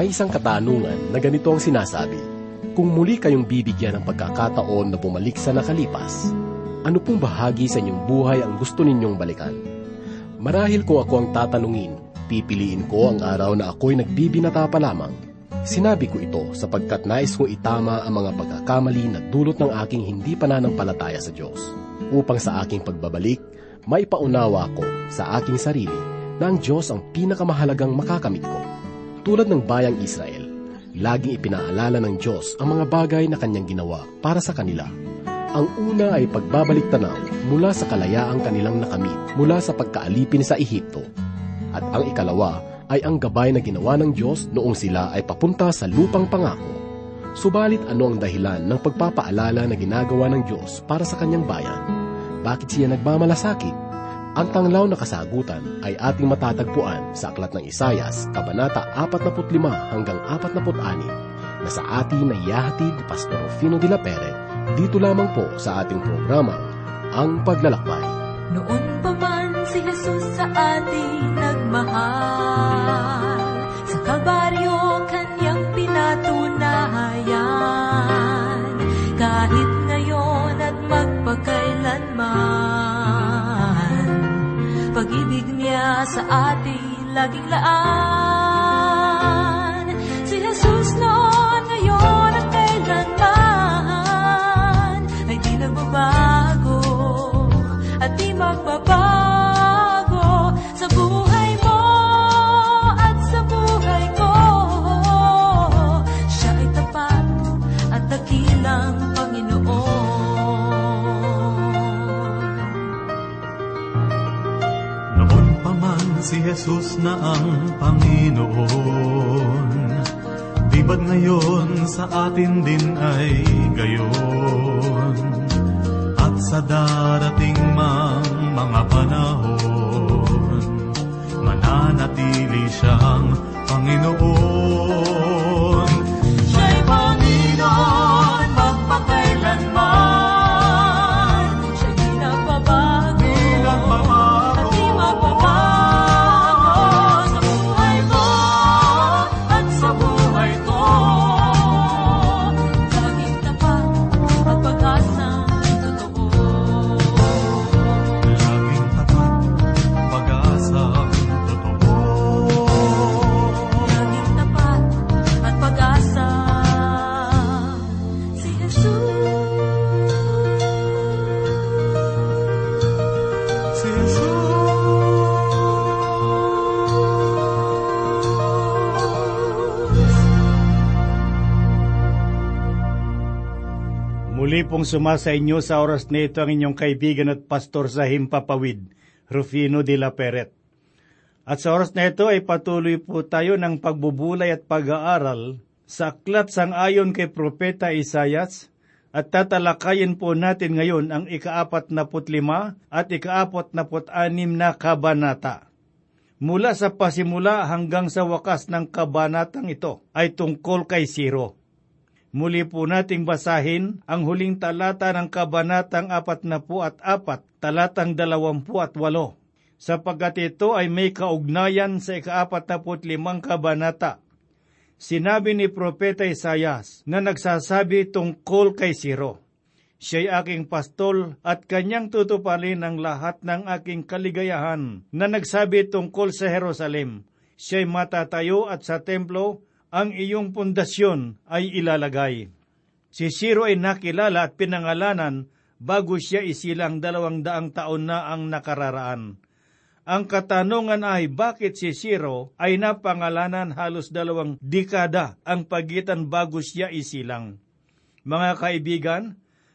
May isang katanungan na ganito ang sinasabi. Kung muli kayong bibigyan ng pagkakataon na bumalik sa nakalipas, ano pong bahagi sa inyong buhay ang gusto ninyong balikan? Marahil kung ako ang tatanungin, pipiliin ko ang araw na ako'y nagbibinata pa lamang. Sinabi ko ito sapagkat nais kong itama ang mga pagkakamali na dulot ng aking hindi pananampalataya sa Diyos. Upang sa aking pagbabalik, maipaunawa ko sa aking sarili na ang Diyos ang pinakamahalagang makakamit ko. Tulad ng bayang Israel, laging ipinaalala ng Diyos ang mga bagay na kanyang ginawa para sa kanila. Ang una ay pagbabalik tanaw mula sa kalayaang kanilang nakamit mula sa pagkaalipin sa Ehipto. At ang ikalawa ay ang gabay na ginawa ng Diyos noong sila ay papunta sa lupang pangako. Subalit ano ang dahilan ng pagpapaalala na ginagawa ng Diyos para sa kanyang bayan? Bakit siya nagmamalasakit? Ang tanglaw na kasagutan ay ating matatagpuan sa Aklat ng Isayas, Kabanata 45 hanggang 46 na sa atin na iyahatid ni Pastor Rufino de la Pere dito lamang po sa ating programang Ang Paglalakbay. Noon pa man si Jesus sa ating nagmahal Sa Kalbaryo kanyang pinatunayan niya sa atin laging laan. Si Jesus noon, ngayon at kailanman Ay di nagbabago Jesus na ang Panginoon. Di ba't ngayon sa atin din ay gayon? At sa darating mang mga panahon Mananatili siyang Panginoon Pong sumasa inyo sa oras na ito ang inyong kaibigan at pastor sa Himpapawid, Rufino de la Peret. At sa oras na ito ay patuloy po tayo ng pagbubulay at pag-aaral sa aklat sang ayon kay Propeta Isayas at tatalakayin po natin ngayon ang ikaapat na putlima at ikaapat na put-anim na kabanata. Mula sa pasimula hanggang sa wakas ng kabanatang ito ay tungkol kay Siro. Muli po nating basahin ang huling talata ng kabanatang apat na po at apat, talatang dalawampu at walo, sapagkat ito ay may kaugnayan sa ikaapat na limang kabanata. Sinabi ni Propeta Isayas na nagsasabi tungkol kay Siro. Siya'y aking pastol at kanyang tutuparin ang lahat ng aking kaligayahan na nagsabi tungkol sa Jerusalem. Siya'y matatayo at sa templo ang iyong pundasyon ay ilalagay. Si Siro ay nakilala at pinangalanan bago siya isilang dalawang daang taon na ang nakararaan. Ang katanungan ay bakit si Siro ay napangalanan halos dalawang dekada ang pagitan bago siya isilang. Mga kaibigan,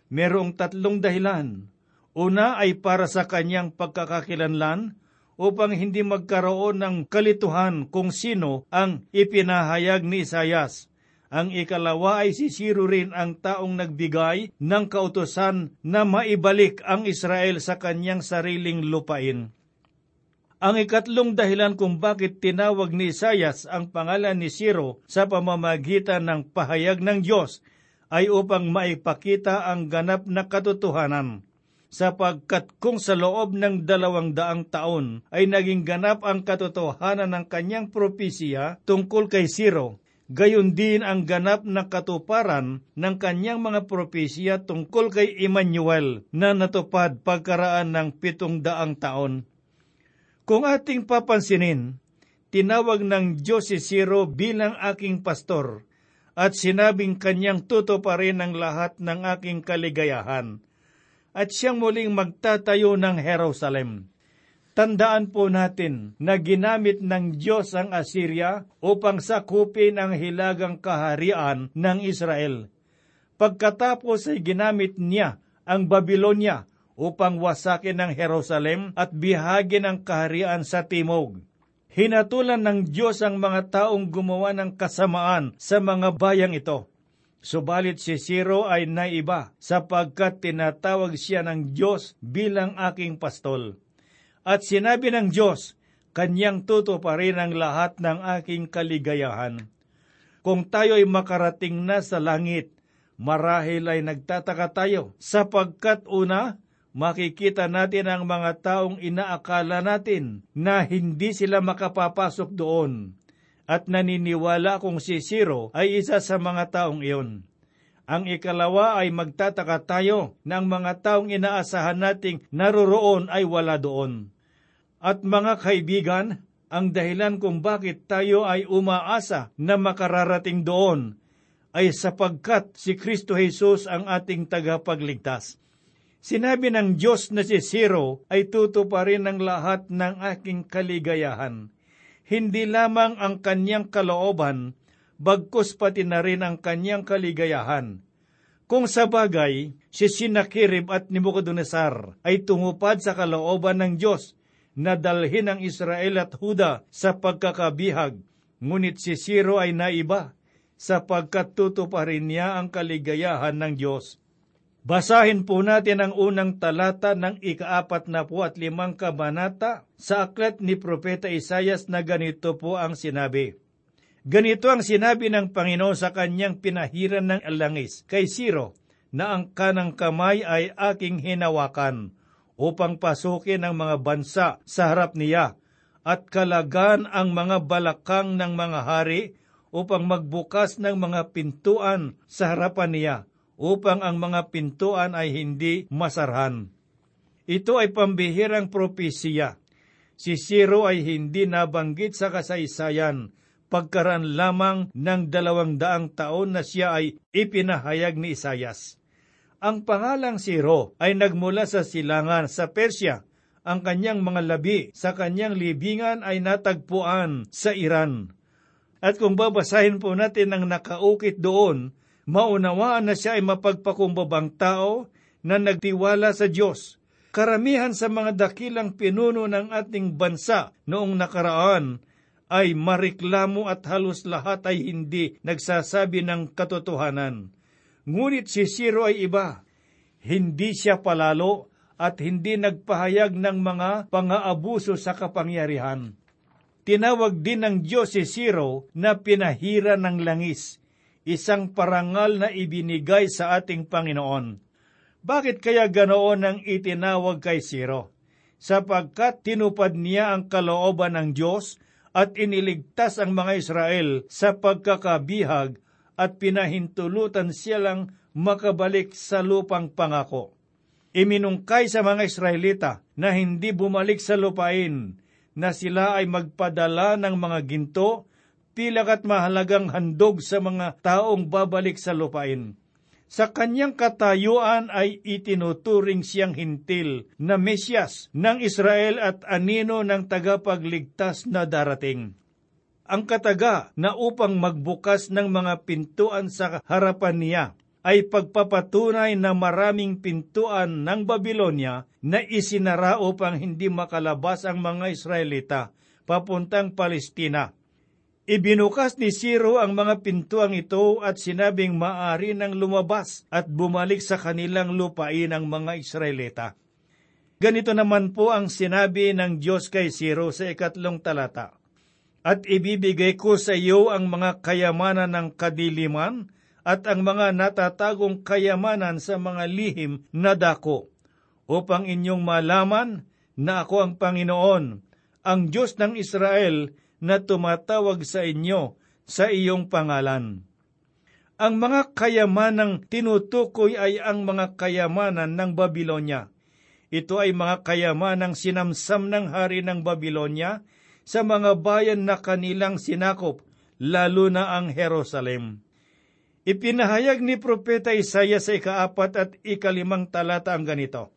merong tatlong dahilan. Una ay para sa kanyang pagkakakilanlan upang hindi magkaroon ng kalituhan kung sino ang ipinahayag ni Isayas. Ang ikalawa ay si Siro rin ang taong nagbigay ng kautosan na maibalik ang Israel sa kanyang sariling lupain. Ang ikatlong dahilan kung bakit tinawag ni Isayas ang pangalan ni Siro sa pamamagitan ng pahayag ng Diyos ay upang maipakita ang ganap na katotohanan sapagkat kung sa loob ng dalawang daang taon ay naging ganap ang katotohanan ng kanyang propesya tungkol kay Siro, gayon din ang ganap na katuparan ng kanyang mga propesya tungkol kay Emmanuel na natupad pagkaraan ng pitong daang taon. Kung ating papansinin, tinawag ng Diyos si Siro bilang aking pastor at sinabing kanyang tutuparin ang lahat ng aking kaligayahan at siyang muling magtatayo ng Jerusalem. Tandaan po natin na ginamit ng Diyos ang Assyria upang sakupin ang hilagang kaharian ng Israel. Pagkatapos ay ginamit niya ang Babylonia upang wasakin ang Jerusalem at bihagin ang kaharian sa timog. Hinatulan ng Diyos ang mga taong gumawa ng kasamaan sa mga bayang ito. Subalit si Siro ay naiba sapagkat tinatawag siya ng Diyos bilang aking pastol. At sinabi ng Diyos, Kanyang tutuparin ang lahat ng aking kaligayahan. Kung tayo ay makarating na sa langit, marahil ay nagtataka tayo, sapagkat una, makikita natin ang mga taong inaakala natin na hindi sila makapapasok doon, at naniniwala kung si Siro ay isa sa mga taong iyon. Ang ikalawa ay magtataka tayo na mga taong inaasahan nating naroroon ay wala doon. At mga kaibigan, ang dahilan kung bakit tayo ay umaasa na makararating doon ay sapagkat si Kristo Jesus ang ating tagapagligtas. Sinabi ng Diyos na si Siro ay tutuparin ng lahat ng aking kaligayahan. Hindi lamang ang kanyang kalooban, bagkus pati na rin ang kanyang kaligayahan. Kung sa bagay, si Sinakirib at Nebuchadnezzar ay tumupad sa kalooban ng Diyos na dalhin ang Israel at Huda sa pagkakabihag, ngunit si Siro ay naiba sapagkat tutuparin niya ang kaligayahan ng Diyos. Basahin po natin ang unang talata ng ikaapat na po at limang kabanata sa aklat ni Propeta Isayas na ganito po ang sinabi. Ganito ang sinabi ng Panginoon sa kanyang pinahiran ng langis kay Siro, na ang kanang kamay ay aking hinawakan upang pasukin ang mga bansa sa harap niya at kalagan ang mga balakang ng mga hari upang magbukas ng mga pintuan sa harapan niya upang ang mga pintuan ay hindi masarhan. Ito ay pambihirang propesya. Si Siro ay hindi nabanggit sa kasaysayan pagkaran lamang ng dalawang daang taon na siya ay ipinahayag ni Isayas. Ang pangalang Siro ay nagmula sa silangan sa Persya. Ang kanyang mga labi sa kanyang libingan ay natagpuan sa Iran. At kung babasahin po natin ang nakaukit doon, maunawaan na siya ay mapagpakumbabang tao na nagtiwala sa Diyos. Karamihan sa mga dakilang pinuno ng ating bansa noong nakaraan ay mariklamo at halos lahat ay hindi nagsasabi ng katotohanan. Ngunit si Siro ay iba. Hindi siya palalo at hindi nagpahayag ng mga pangaabuso sa kapangyarihan. Tinawag din ng Diyos si Siro na pinahira ng langis, isang parangal na ibinigay sa ating Panginoon. Bakit kaya ganoon ang itinawag kay Siro? Sapagkat tinupad niya ang kalooban ng Diyos at iniligtas ang mga Israel sa pagkakabihag at pinahintulutan silang makabalik sa lupang pangako. Iminungkay sa mga Israelita na hindi bumalik sa lupain, na sila ay magpadala ng mga ginto, pilak at mahalagang handog sa mga taong babalik sa lupain. Sa kanyang katayuan ay itinuturing siyang hintil na Mesyas ng Israel at anino ng tagapagligtas na darating ang kataga na upang magbukas ng mga pintuan sa harapan niya ay pagpapatunay na maraming pintuan ng Babylonia na isinara upang hindi makalabas ang mga Israelita papuntang Palestina. Ibinukas ni Siro ang mga pintuang ito at sinabing maari nang lumabas at bumalik sa kanilang lupain ang mga Israelita. Ganito naman po ang sinabi ng Diyos kay Siro sa ikatlong talata at ibibigay ko sa iyo ang mga kayamanan ng kadiliman at ang mga natatagong kayamanan sa mga lihim na dako, upang inyong malaman na ako ang Panginoon, ang Diyos ng Israel na tumatawag sa inyo sa iyong pangalan. Ang mga kayamanang tinutukoy ay ang mga kayamanan ng Babylonia. Ito ay mga kayamanang sinamsam ng hari ng Babylonia sa mga bayan na kanilang sinakop, lalo na ang Jerusalem. Ipinahayag ni Propeta Isaiah sa ikaapat at ikalimang talata ang ganito,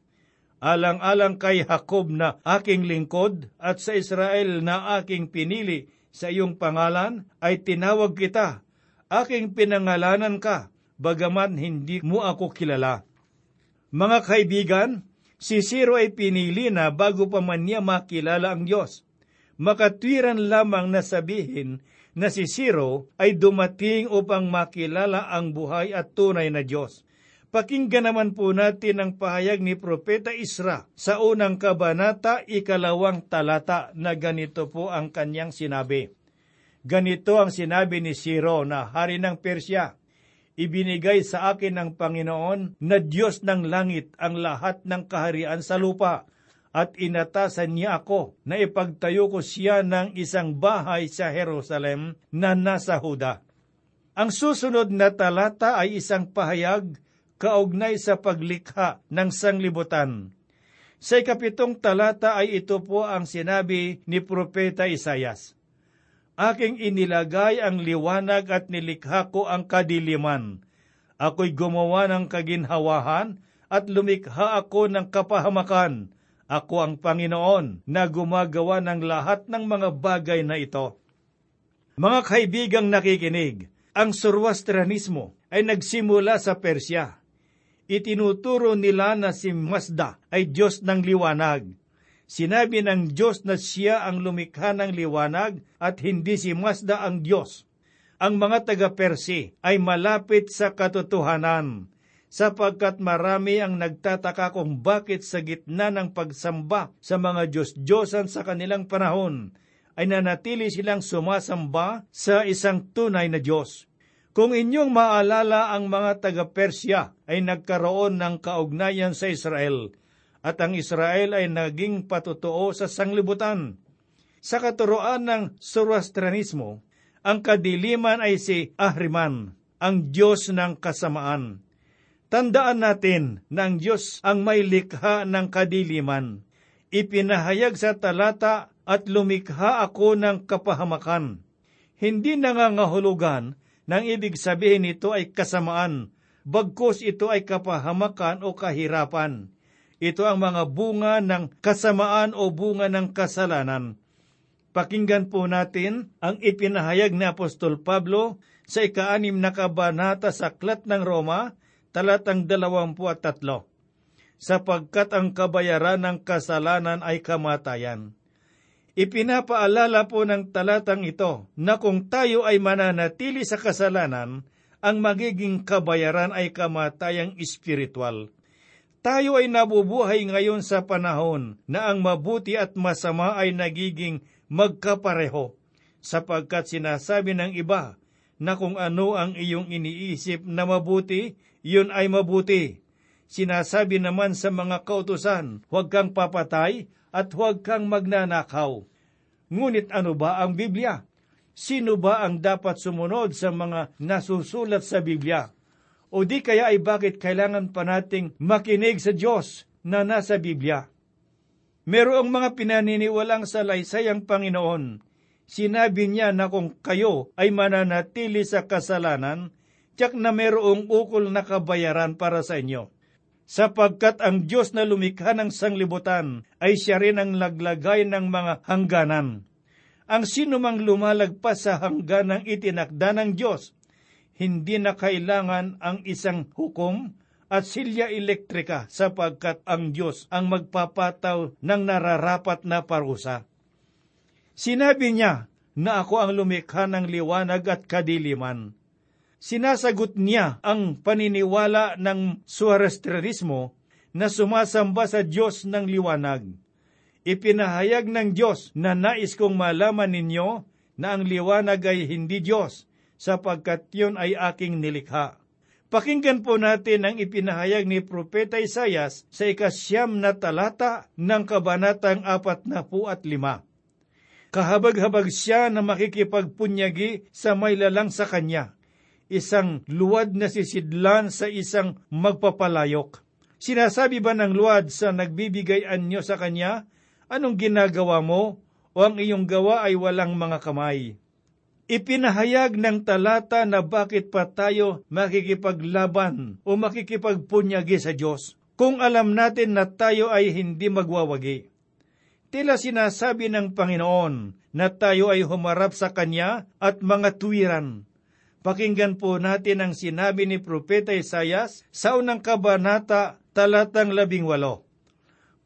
Alang-alang kay Jacob na aking lingkod at sa Israel na aking pinili sa iyong pangalan ay tinawag kita, aking pinangalanan ka, bagaman hindi mo ako kilala. Mga kaibigan, si Siro ay pinili na bago pa man niya makilala ang Diyos. Makatwiran lamang na sabihin na si Siro ay dumating upang makilala ang buhay at tunay na Diyos. Pakinggan naman po natin ang pahayag ni Propeta Isra sa unang kabanata, ikalawang talata na ganito po ang kanyang sinabi. Ganito ang sinabi ni Siro na hari ng Persya, Ibinigay sa akin ng Panginoon na Diyos ng langit ang lahat ng kaharian sa lupa, at inatasan niya ako na ipagtayo ko siya ng isang bahay sa Jerusalem na nasa Huda. Ang susunod na talata ay isang pahayag kaugnay sa paglikha ng sanglibutan. Sa ikapitong talata ay ito po ang sinabi ni Propeta Isayas. Aking inilagay ang liwanag at nilikha ko ang kadiliman. Ako'y gumawa ng kaginhawahan at lumikha ako ng kapahamakan. Ako ang Panginoon na gumagawa ng lahat ng mga bagay na ito. Mga kaibigang nakikinig, ang Zoroastrianismo ay nagsimula sa Persya itinuturo nila na si Mazda ay Diyos ng liwanag. Sinabi ng Diyos na siya ang lumikha ng liwanag at hindi si Mazda ang Diyos. Ang mga taga-Persi ay malapit sa katotohanan sapagkat marami ang nagtataka kung bakit sa gitna ng pagsamba sa mga Diyos-Diyosan sa kanilang panahon ay nanatili silang sumasamba sa isang tunay na Diyos. Kung inyong maalala ang mga taga-Persya ay nagkaroon ng kaugnayan sa Israel at ang Israel ay naging patutuo sa sanglibutan. Sa katuroan ng Zoroastrianismo, ang kadiliman ay si Ahriman, ang Diyos ng kasamaan. Tandaan natin na ang Diyos ang may likha ng kadiliman. Ipinahayag sa talata at lumikha ako ng kapahamakan. Hindi nangangahulugan nang ibig sabihin nito ay kasamaan, bagkos ito ay kapahamakan o kahirapan. Ito ang mga bunga ng kasamaan o bunga ng kasalanan. Pakinggan po natin ang ipinahayag ni Apostol Pablo sa ikaanim na kabanata sa Aklat ng Roma, talatang dalawampu at tatlo. Sapagkat ang kabayaran ng kasalanan ay kamatayan Ipinapaalala po ng talatang ito na kung tayo ay mananatili sa kasalanan, ang magiging kabayaran ay kamatayang espiritual. Tayo ay nabubuhay ngayon sa panahon na ang mabuti at masama ay nagiging magkapareho, sapagkat sinasabi ng iba na kung ano ang iyong iniisip na mabuti, yun ay mabuti. Sinasabi naman sa mga kautusan, huwag kang papatay at huwag kang magnanakaw. Ngunit ano ba ang Biblia? Sino ba ang dapat sumunod sa mga nasusulat sa Biblia? O di kaya ay bakit kailangan pa nating makinig sa Diyos na nasa Biblia? Merong mga pinaniniwalang salaysay ang Panginoon. Sinabi niya na kung kayo ay mananatili sa kasalanan, tiyak na merong ukol na kabayaran para sa inyo sapagkat ang Diyos na lumikha ng sanglibutan ay siya rin ang laglagay ng mga hangganan. Ang sino mang lumalagpas sa hangganang itinakda ng Diyos, hindi na kailangan ang isang hukom at silya elektrika sapagkat ang Diyos ang magpapataw ng nararapat na parusa. Sinabi niya na ako ang lumikha ng liwanag at kadiliman Sinasagot niya ang paniniwala ng Suarestrerismo na sumasamba sa Diyos ng liwanag. Ipinahayag ng Diyos na nais kong malaman ninyo na ang liwanag ay hindi Diyos, sapagkat yun ay aking nilikha. Pakinggan po natin ang ipinahayag ni Propeta Isayas sa ikasyam na talata ng kabanatang apat na po at lima. Kahabag-habag siya na makikipagpunyagi sa may lalang sa kanya. Isang luwad na sisidlan sa isang magpapalayok. Sinasabi ba ng luwad sa nagbibigay anyo sa kanya, anong ginagawa mo o ang iyong gawa ay walang mga kamay? Ipinahayag ng talata na bakit pa tayo makikipaglaban o makikipagpunyagi sa Diyos kung alam natin na tayo ay hindi magwawagi. Tila sinasabi ng Panginoon na tayo ay humarap sa Kanya at mga tuwiran. Pakinggan po natin ang sinabi ni Propeta Isayas sa unang kabanata talatang labing walo.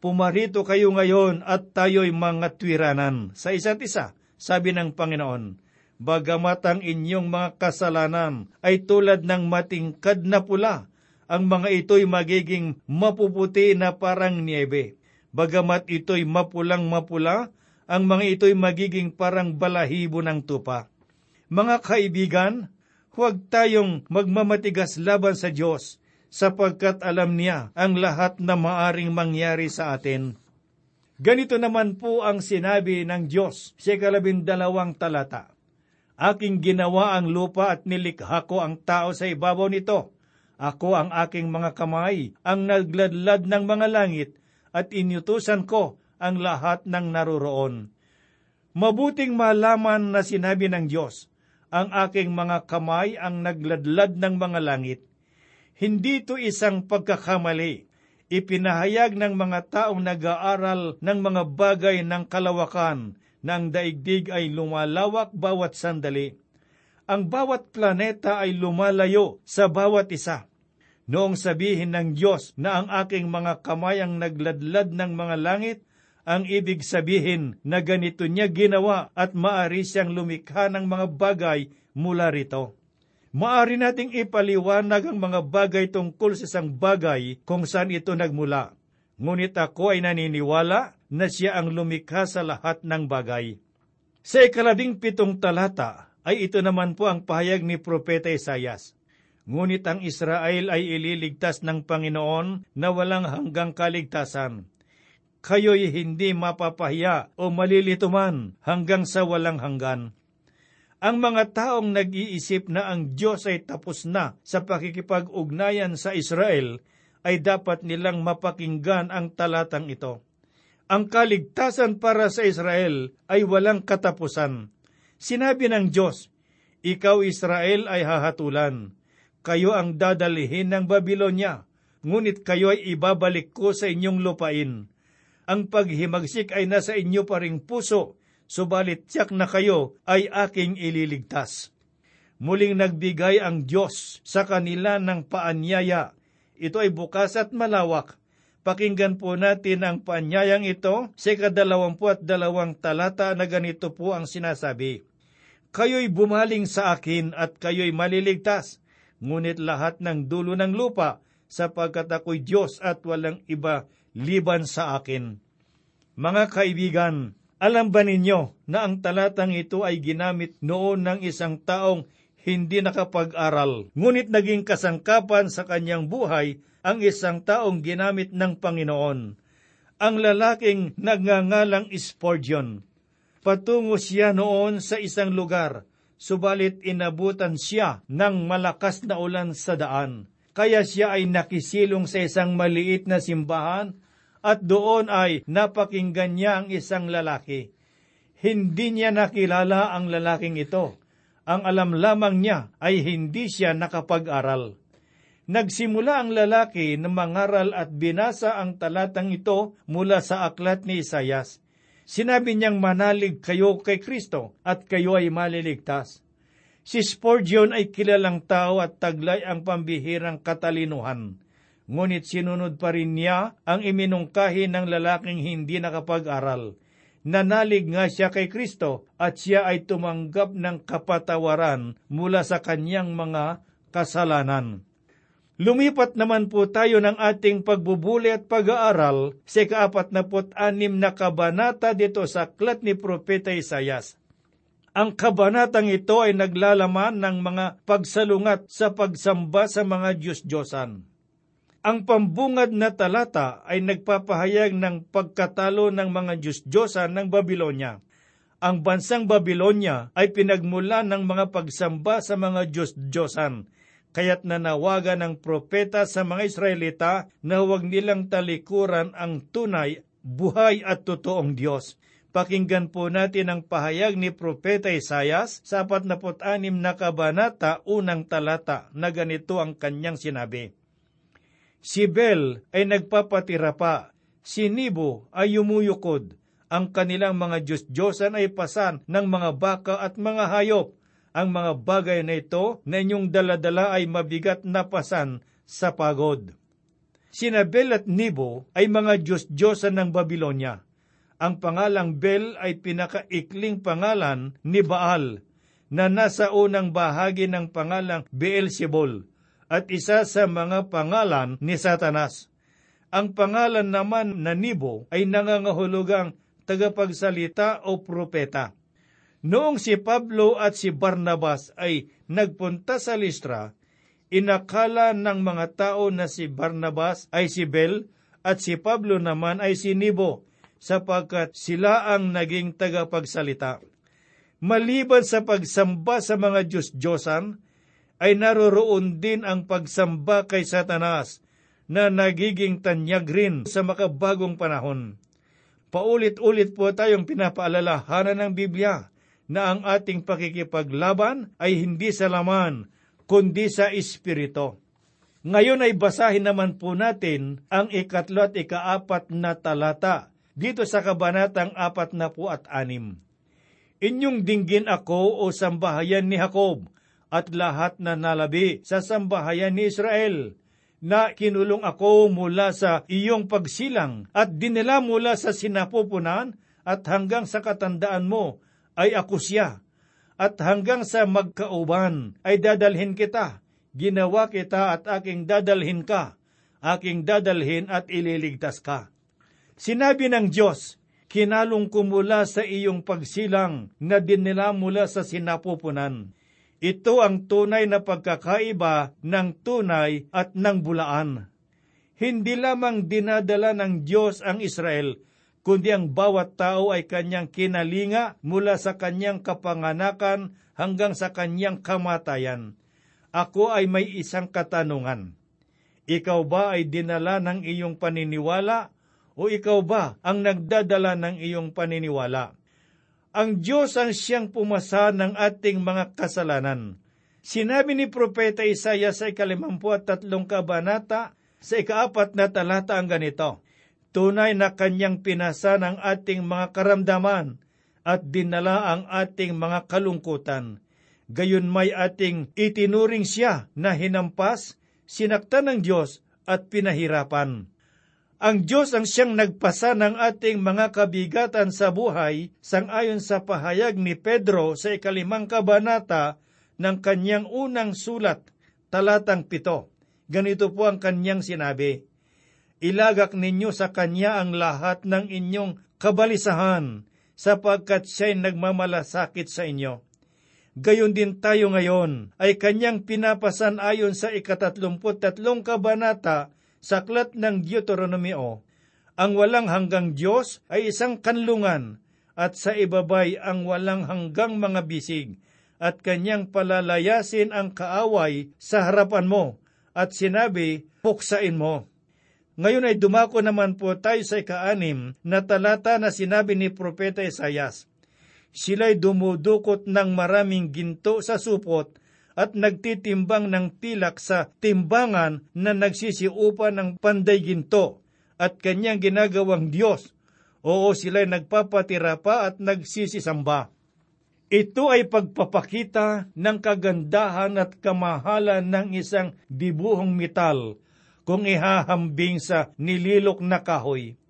Pumarito kayo ngayon at tayo'y mga tuwiranan sa isa't isa, sabi ng Panginoon bagamat ang inyong mga kasalanan ay tulad ng matingkad na pula, ang mga ito'y magiging mapuputi na parang niebe. Bagamat ito'y mapulang mapula, ang mga ito'y magiging parang balahibo ng tupa. Mga kaibigan, huwag tayong magmamatigas laban sa Diyos, sapagkat alam niya ang lahat na maaring mangyari sa atin. Ganito naman po ang sinabi ng Diyos sa kalabindalawang talata. Aking ginawa ang lupa at nilikha ko ang tao sa ibabaw nito. Ako ang aking mga kamay, ang nagladlad ng mga langit, at inyutusan ko ang lahat ng naroroon. Mabuting malaman na sinabi ng Diyos, ang aking mga kamay ang nagladlad ng mga langit. Hindi ito isang pagkakamali. Ipinahayag ng mga taong nag-aaral ng mga bagay ng kalawakan ng daigdig ay lumalawak bawat sandali. Ang bawat planeta ay lumalayo sa bawat isa. Noong sabihin ng Diyos na ang aking mga kamay ang nagladlad ng mga langit, ang ibig sabihin na ganito niya ginawa at maari siyang lumikha ng mga bagay mula rito. Maari nating ipaliwanag ang mga bagay tungkol sa isang bagay kung saan ito nagmula. Ngunit ako ay naniniwala na siya ang lumikha sa lahat ng bagay. Sa ikalabing pitong talata ay ito naman po ang pahayag ni Propeta Isayas. Ngunit ang Israel ay ililigtas ng Panginoon na walang hanggang kaligtasan. Kayo'y hindi mapapahiya o malilito man hanggang sa walang hanggan. Ang mga taong nag-iisip na ang Diyos ay tapos na sa pakikipag-ugnayan sa Israel ay dapat nilang mapakinggan ang talatang ito ang kaligtasan para sa Israel ay walang katapusan. Sinabi ng Diyos, Ikaw Israel ay hahatulan. Kayo ang dadalhin ng Babylonia, ngunit kayo ay ibabalik ko sa inyong lupain. Ang paghimagsik ay nasa inyo pa ring puso, subalit tiyak na kayo ay aking ililigtas. Muling nagbigay ang Diyos sa kanila ng paanyaya. Ito ay bukas at malawak Pakinggan po natin ang paanyayang ito sa kadalawampu at dalawang talata na ganito po ang sinasabi. Kayo'y bumaling sa akin at kayo'y maliligtas, ngunit lahat ng dulo ng lupa, sapagkat ako'y Diyos at walang iba liban sa akin. Mga kaibigan, alam ba ninyo na ang talatang ito ay ginamit noon ng isang taong hindi nakapag-aral, ngunit naging kasangkapan sa kanyang buhay ang isang taong ginamit ng Panginoon, ang lalaking nagngangalang Spurgeon. Patungo siya noon sa isang lugar, subalit inabutan siya ng malakas na ulan sa daan. Kaya siya ay nakisilong sa isang maliit na simbahan at doon ay napakinggan niya ang isang lalaki. Hindi niya nakilala ang lalaking ito. Ang alam lamang niya ay hindi siya nakapag-aral. Nagsimula ang lalaki na mangaral at binasa ang talatang ito mula sa aklat ni Isayas. Sinabi niyang manalig kayo kay Kristo at kayo ay maliligtas. Si Spurgeon ay kilalang tao at taglay ang pambihirang katalinuhan. Ngunit sinunod pa rin niya ang iminungkahi ng lalaking hindi nakapag-aral. Nanalig nga siya kay Kristo at siya ay tumanggap ng kapatawaran mula sa kanyang mga kasalanan. Lumipat naman po tayo ng ating pagbubuli at pag-aaral sa kaapat na anim na kabanata dito sa aklat ni Propeta Isayas. Ang kabanatang ito ay naglalaman ng mga pagsalungat sa pagsamba sa mga Diyos-Diyosan. Ang pambungad na talata ay nagpapahayag ng pagkatalo ng mga Diyos-Diyosan ng Babylonia. Ang bansang Babylonia ay pinagmula ng mga pagsamba sa mga Diyos-Diyosan, kaya't nanawagan ng propeta sa mga Israelita na huwag nilang talikuran ang tunay, buhay at totoong Diyos. Pakinggan po natin ang pahayag ni Propeta Isayas sa 46 na kabanata, unang talata, na ganito ang kanyang sinabi. Si Bel ay nagpapatira pa, si Nibo ay yumuyukod, ang kanilang mga Diyos-Diyosan ay pasan ng mga baka at mga hayop. Ang mga bagay na ito na inyong daladala ay mabigat na pasan sa pagod. Sina Bel at Nibo ay mga Diyos-Diyosan ng Babylonia. Ang pangalang Bel ay pinakaikling pangalan ni Baal na nasa unang bahagi ng pangalang Beelzebul at isa sa mga pangalan ni Satanas. Ang pangalan naman na Nibo ay nangangahulugang tagapagsalita o propeta. Noong si Pablo at si Barnabas ay nagpunta sa Listra, inakala ng mga tao na si Barnabas ay si Bel at si Pablo naman ay si Nibo sapagkat sila ang naging tagapagsalita. Maliban sa pagsamba sa mga Diyos-Diyosan, ay naroroon din ang pagsamba kay Satanas na nagiging tanyag rin sa makabagong panahon. Paulit-ulit po tayong pinapaalalahanan ng Biblia na ang ating pakikipaglaban ay hindi sa laman, kundi sa Espiritu. Ngayon ay basahin naman po natin ang ikatlo at ikaapat na talata dito sa kabanatang apat na po at anim. Inyong dinggin ako o sambahayan ni Jacob at lahat na nalabi sa sambahayan ni Israel na kinulong ako mula sa iyong pagsilang at dinala mula sa sinapupunan at hanggang sa katandaan mo ay ako siya at hanggang sa magkauban ay dadalhin kita. Ginawa kita at aking dadalhin ka, aking dadalhin at ililigtas ka. Sinabi ng Diyos, kinalong ko mula sa iyong pagsilang na dinila mula sa sinapupunan. Ito ang tunay na pagkakaiba ng tunay at ng bulaan. Hindi lamang dinadala ng Diyos ang Israel, kundi ang bawat tao ay kanyang kinalinga mula sa kanyang kapanganakan hanggang sa kanyang kamatayan. Ako ay may isang katanungan. Ikaw ba ay dinala ng iyong paniniwala o ikaw ba ang nagdadala ng iyong paniniwala? Ang Diyos ang siyang pumasa ng ating mga kasalanan. Sinabi ni Propeta Isaya sa ikalimampu at tatlong kabanata sa ikaapat na talata ang ganito, Tunay na kanyang pinasa ng ating mga karamdaman at dinala ang ating mga kalungkutan. Gayon may ating itinuring siya na hinampas, sinaktan ng Diyos at pinahirapan. Ang Diyos ang siyang nagpasa ng ating mga kabigatan sa buhay sangayon sa pahayag ni Pedro sa ikalimang kabanata ng kanyang unang sulat, talatang pito. Ganito po ang kanyang sinabi, Ilagak ninyo sa kanya ang lahat ng inyong kabalisahan sapagkat siya'y nagmamalasakit sa inyo. Gayon din tayo ngayon ay kanyang pinapasan ayon sa ikatatlumput tatlong kabanata sa aklat ng Deuteronomio, ang walang hanggang Diyos ay isang kanlungan at sa ibabay ang walang hanggang mga bisig at kanyang palalayasin ang kaaway sa harapan mo at sinabi, puksain mo. Ngayon ay dumako naman po tayo sa ikaanim na talata na sinabi ni Propeta Isayas. Sila'y dumudukot ng maraming ginto sa supot at nagtitimbang ng tilak sa timbangan na nagsisiupa ng panday ginto at kanyang ginagawang Diyos. Oo, sila'y nagpapatira pa at nagsisisamba. Ito ay pagpapakita ng kagandahan at kamahalan ng isang dibuhong metal kung ihahambing sa nililok na kahoy.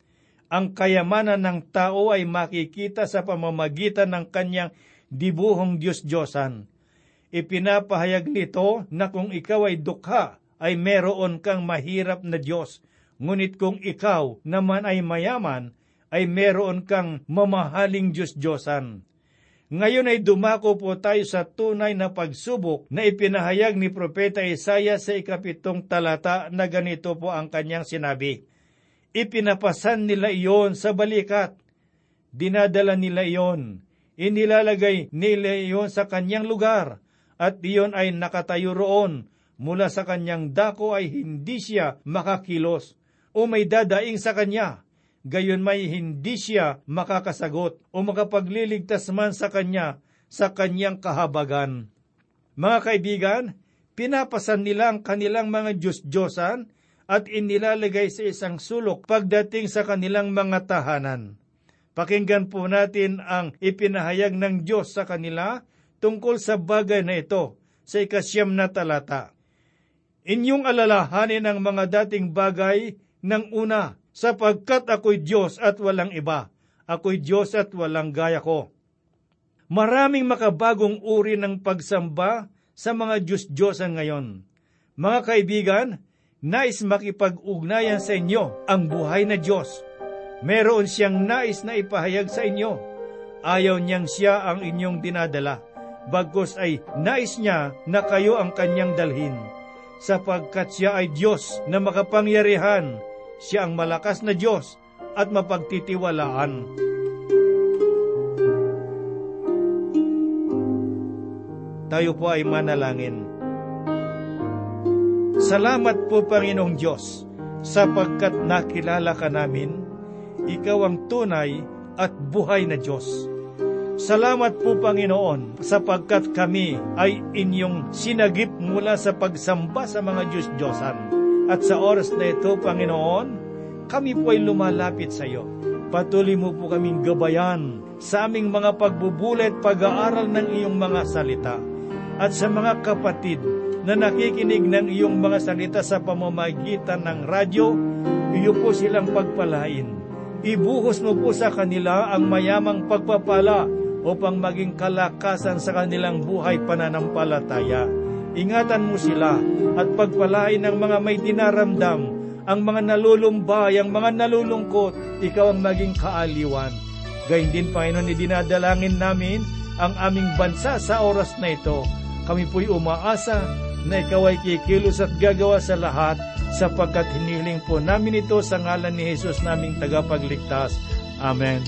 Ang kayamanan ng tao ay makikita sa pamamagitan ng kanyang dibuhong Diyos-Diyosan ipinapahayag nito na kung ikaw ay dukha, ay meron kang mahirap na Diyos. Ngunit kung ikaw naman ay mayaman, ay meron kang mamahaling Diyos-Diyosan. Ngayon ay dumako po tayo sa tunay na pagsubok na ipinahayag ni Propeta Isaya sa ikapitong talata na ganito po ang kanyang sinabi. Ipinapasan nila iyon sa balikat. Dinadala nila iyon inilalagay nila iyon sa kanyang lugar at iyon ay nakatayo roon mula sa kanyang dako ay hindi siya makakilos o may dadaing sa kanya. Gayon may hindi siya makakasagot o makapagliligtas man sa kanya sa kanyang kahabagan. Mga kaibigan, pinapasan nila ang kanilang mga Diyos-Diyosan at inilalagay sa isang sulok pagdating sa kanilang mga tahanan. Pakinggan po natin ang ipinahayag ng Diyos sa kanila tungkol sa bagay na ito sa ikasyam na talata. Inyong alalahanin ang mga dating bagay ng una, sapagkat ako'y Diyos at walang iba. Ako'y Diyos at walang gaya ko. Maraming makabagong uri ng pagsamba sa mga Diyos-Diyosan ngayon. Mga kaibigan, nais makipag-ugnayan sa inyo ang buhay na Diyos. Meron siyang nais na ipahayag sa inyo. Ayaw niyang siya ang inyong dinadala. Bagkos ay nais niya na kayo ang kanyang dalhin. Sapagkat siya ay Diyos na makapangyarihan, siya ang malakas na Diyos at mapagtitiwalaan. Tayo po ay manalangin. Salamat po Panginoong Diyos sapagkat nakilala ka namin, ikaw ang tunay at buhay na Diyos. Salamat po Panginoon sapagkat kami ay inyong sinagip mula sa pagsamba sa mga Diyos-Diyosan. At sa oras na ito, Panginoon, kami po ay lumalapit sa iyo. Patuloy mo po kaming gabayan sa aming mga pagbubulay at pag-aaral ng iyong mga salita. At sa mga kapatid na nakikinig ng iyong mga salita sa pamamagitan ng radyo, iyo po silang pagpalain. Ibuhos mo po sa kanila ang mayamang pagpapala upang maging kalakasan sa kanilang buhay pananampalataya. Ingatan mo sila at pagpalain ng mga may dinaramdam, ang mga nalulumbay, ang mga nalulungkot, ikaw ang maging kaaliwan. Gayun din, Panginoon, idinadalangin namin ang aming bansa sa oras na ito. Kami po'y umaasa na ikaw ay kikilos at gagawa sa lahat sapagkat hiniling po namin ito sa ngalan ni Jesus naming tagapagligtas. Amen.